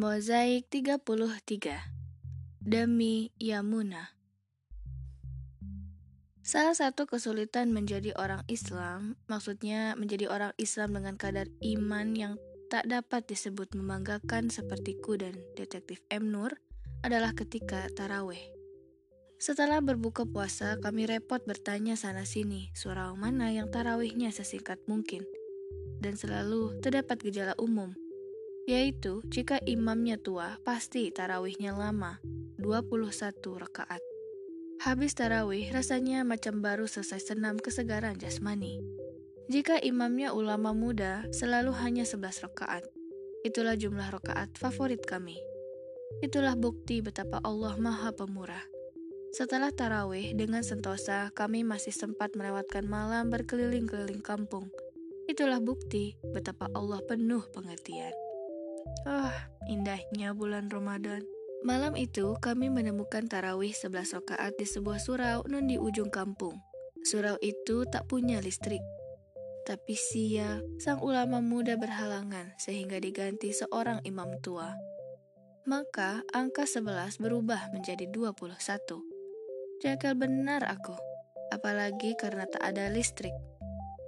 Mozaik 33 Demi Yamuna Salah satu kesulitan menjadi orang Islam, maksudnya menjadi orang Islam dengan kadar iman yang tak dapat disebut membanggakan sepertiku dan detektif M. Nur, adalah ketika taraweh. Setelah berbuka puasa, kami repot bertanya sana-sini surau mana yang tarawihnya sesingkat mungkin. Dan selalu terdapat gejala umum, yaitu jika imamnya tua, pasti tarawihnya lama, 21 rakaat. Habis tarawih, rasanya macam baru selesai senam kesegaran jasmani. Jika imamnya ulama muda, selalu hanya 11 rakaat. Itulah jumlah rakaat favorit kami. Itulah bukti betapa Allah Maha Pemurah. Setelah tarawih dengan sentosa, kami masih sempat melewatkan malam berkeliling-keliling kampung. Itulah bukti betapa Allah penuh pengertian. Ah, oh, indahnya bulan Ramadan. Malam itu, kami menemukan tarawih 11 rakaat di sebuah surau non di ujung kampung. Surau itu tak punya listrik. Tapi Sia, sang ulama muda berhalangan sehingga diganti seorang imam tua. Maka angka 11 berubah menjadi 21. Jengkel benar aku, apalagi karena tak ada listrik.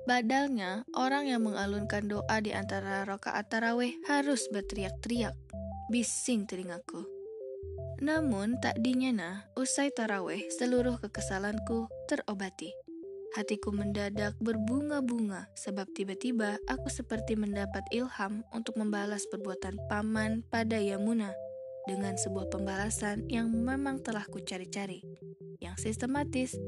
Badalnya, orang yang mengalunkan doa di antara rakaat tarawih harus berteriak-teriak. Bising telingaku. Namun tak dinyana, usai taraweh, seluruh kekesalanku terobati. Hatiku mendadak berbunga-bunga sebab tiba-tiba aku seperti mendapat ilham untuk membalas perbuatan paman pada Yamuna dengan sebuah pembalasan yang memang telah kucari-cari, yang sistematis,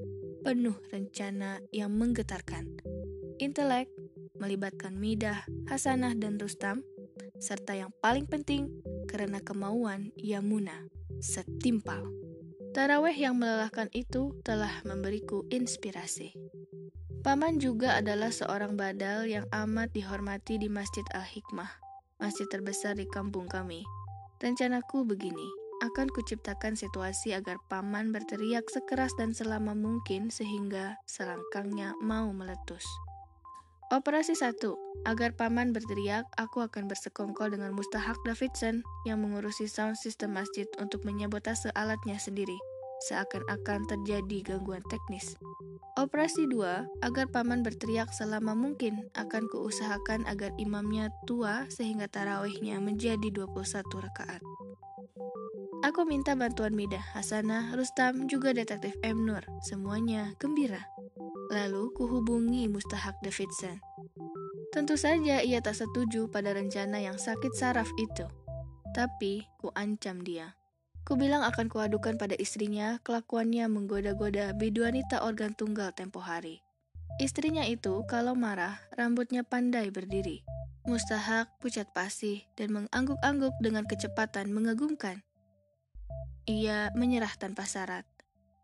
penuh rencana yang menggetarkan. Intelek, melibatkan Midah, Hasanah, dan Rustam, serta yang paling penting, karena kemauan Yamuna setimpal. Taraweh yang melelahkan itu telah memberiku inspirasi. Paman juga adalah seorang badal yang amat dihormati di Masjid Al-Hikmah, masjid terbesar di kampung kami. Rencanaku begini, akan kuciptakan situasi agar paman berteriak sekeras dan selama mungkin sehingga selangkangnya mau meletus. Operasi 1. Agar paman berteriak, aku akan bersekongkol dengan Mustahak Davidson yang mengurusi sound system masjid untuk menyabotase alatnya sendiri, seakan-akan terjadi gangguan teknis. Operasi 2. Agar paman berteriak selama mungkin, akan kuusahakan agar imamnya tua sehingga tarawihnya menjadi 21 rakaat. Aku minta bantuan Midah, Hasanah, Rustam, juga detektif M. Nur. Semuanya gembira. Lalu kuhubungi Mustahak Davidson. Tentu saja ia tak setuju pada rencana yang sakit saraf itu. Tapi ku ancam dia. Ku bilang akan kuadukan pada istrinya kelakuannya menggoda-goda biduanita organ tunggal tempo hari. Istrinya itu kalau marah rambutnya pandai berdiri. Mustahak pucat pasih dan mengangguk-angguk dengan kecepatan mengagumkan. Ia menyerah tanpa syarat.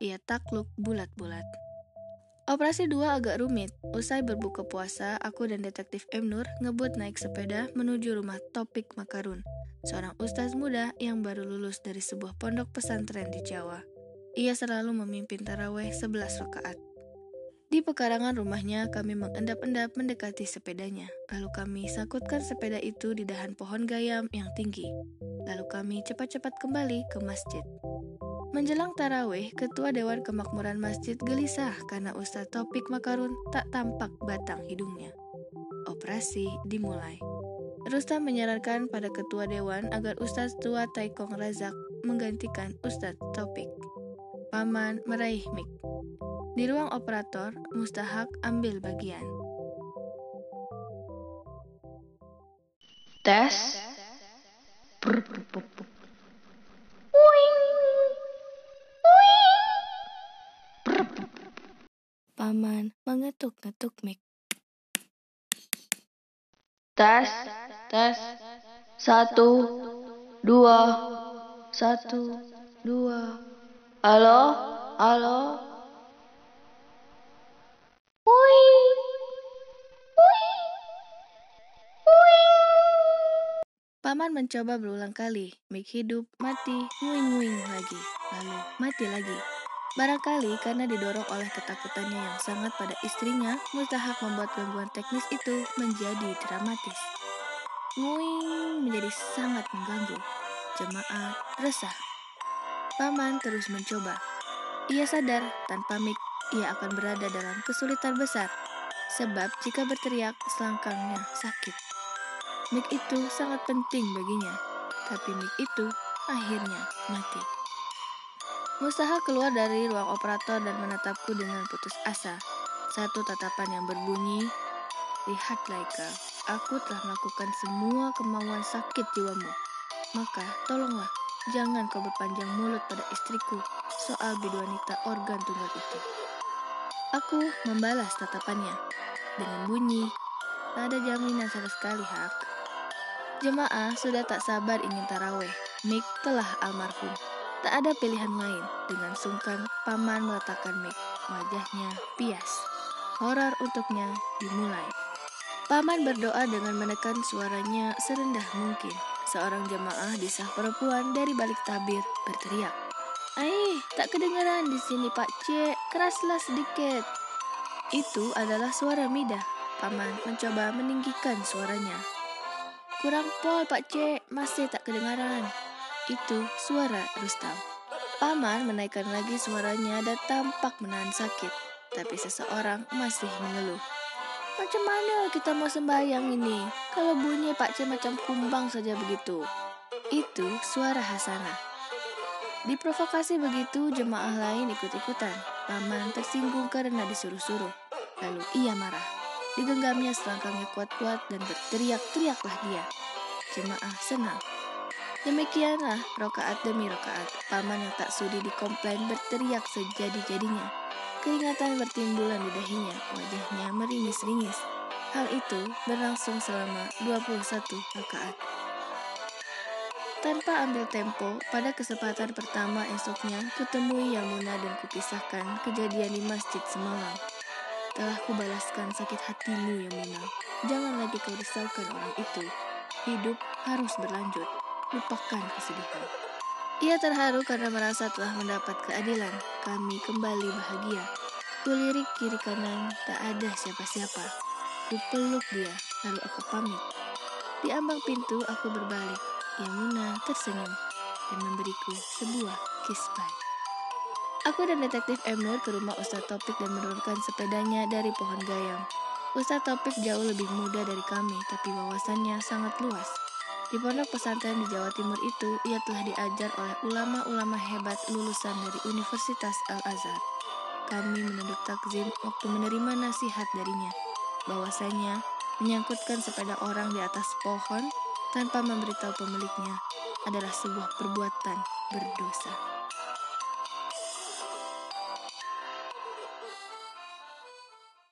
Ia takluk bulat-bulat. Operasi 2 agak rumit. Usai berbuka puasa, aku dan detektif M. Nur ngebut naik sepeda menuju rumah Topik Makarun, seorang ustaz muda yang baru lulus dari sebuah pondok pesantren di Jawa. Ia selalu memimpin taraweh 11 rakaat. Di pekarangan rumahnya, kami mengendap-endap mendekati sepedanya. Lalu kami sangkutkan sepeda itu di dahan pohon gayam yang tinggi. Lalu kami cepat-cepat kembali ke masjid. Menjelang taraweh, Ketua Dewan Kemakmuran Masjid gelisah karena Ustadz Topik Makarun tak tampak batang hidungnya. Operasi dimulai. Rustam menyarankan pada Ketua Dewan agar Ustadz Tua Taikong Razak menggantikan Ustadz Topik. Paman meraih mik. Di ruang operator, Mustahak ambil bagian. Tes. Paman mengetuk-ngetuk mik. Tes, tes. Satu, dua, satu, dua. Halo, halo. Paman mencoba berulang kali, mik hidup, mati, nguing-nguing lagi, lalu mati lagi. Barangkali karena didorong oleh ketakutannya yang sangat pada istrinya, Mustahak membuat gangguan teknis itu menjadi dramatis. Nguing menjadi sangat mengganggu. jemaah resah. Paman terus mencoba. Ia sadar tanpa mik ia akan berada dalam kesulitan besar. Sebab jika berteriak, selangkangnya sakit. Mik itu sangat penting baginya, tapi mik itu akhirnya mati. Usaha keluar dari ruang operator dan menatapku dengan putus asa. Satu tatapan yang berbunyi, Lihat Laika, aku telah melakukan semua kemauan sakit jiwamu. Maka tolonglah, jangan kau berpanjang mulut pada istriku soal biduanita organ tunggal itu. Aku membalas tatapannya dengan bunyi, tak ada jaminan sama sekali, Hak. Jemaah sudah tak sabar ingin taraweh. Mik telah almarhum. Tak ada pilihan lain. Dengan sungkan, paman meletakkan Mik. Wajahnya pias. Horor untuknya dimulai. Paman berdoa dengan menekan suaranya serendah mungkin. Seorang jemaah di sah perempuan dari balik tabir berteriak. Eh, tak kedengaran di sini Pak C, keraslah sedikit. Itu adalah suara Mida. Paman mencoba meninggikan suaranya. Kurang pol Pak C, masih tak kedengaran. Itu suara Rustam. Paman menaikkan lagi suaranya dan tampak menahan sakit. Tapi seseorang masih mengeluh. Macam mana kita mau sembahyang ini? Kalau bunyi Pak C macam kumbang saja begitu. Itu suara Hasanah. Diprovokasi begitu, jemaah lain ikut-ikutan. Paman tersinggung karena disuruh-suruh. Lalu ia marah. Digenggamnya selangkangnya kuat-kuat dan berteriak-teriaklah dia. Jemaah senang. Demikianlah rokaat demi rokaat. Paman yang tak sudi dikomplain berteriak sejadi-jadinya. Keringatan bertimbulan di dahinya, wajahnya meringis-ringis. Hal itu berlangsung selama 21 rakaat. Tanpa ambil tempo, pada kesempatan pertama esoknya, kutemui Yamuna dan kupisahkan kejadian di masjid semalam. Telah kubalaskan sakit hatimu, Yamuna. Jangan lagi kau risaukan orang itu. Hidup harus berlanjut. Lupakan kesedihan. Ia terharu karena merasa telah mendapat keadilan. Kami kembali bahagia. Kulirik kiri kanan, tak ada siapa-siapa. Ku peluk dia, lalu aku pamit. Di ambang pintu aku berbalik. Yamuna tersenyum dan memberiku sebuah kiss bye. Aku dan detektif Emnur ke rumah Ustaz Topik dan menurunkan sepedanya dari pohon gayam. Ustaz Topik jauh lebih muda dari kami, tapi wawasannya sangat luas. Di pondok pesantren di Jawa Timur itu, ia telah diajar oleh ulama-ulama hebat lulusan dari Universitas Al-Azhar. Kami menunduk takzim waktu menerima nasihat darinya, bahwasanya menyangkutkan sepeda orang di atas pohon tanpa memberitahu pemiliknya adalah sebuah perbuatan berdosa.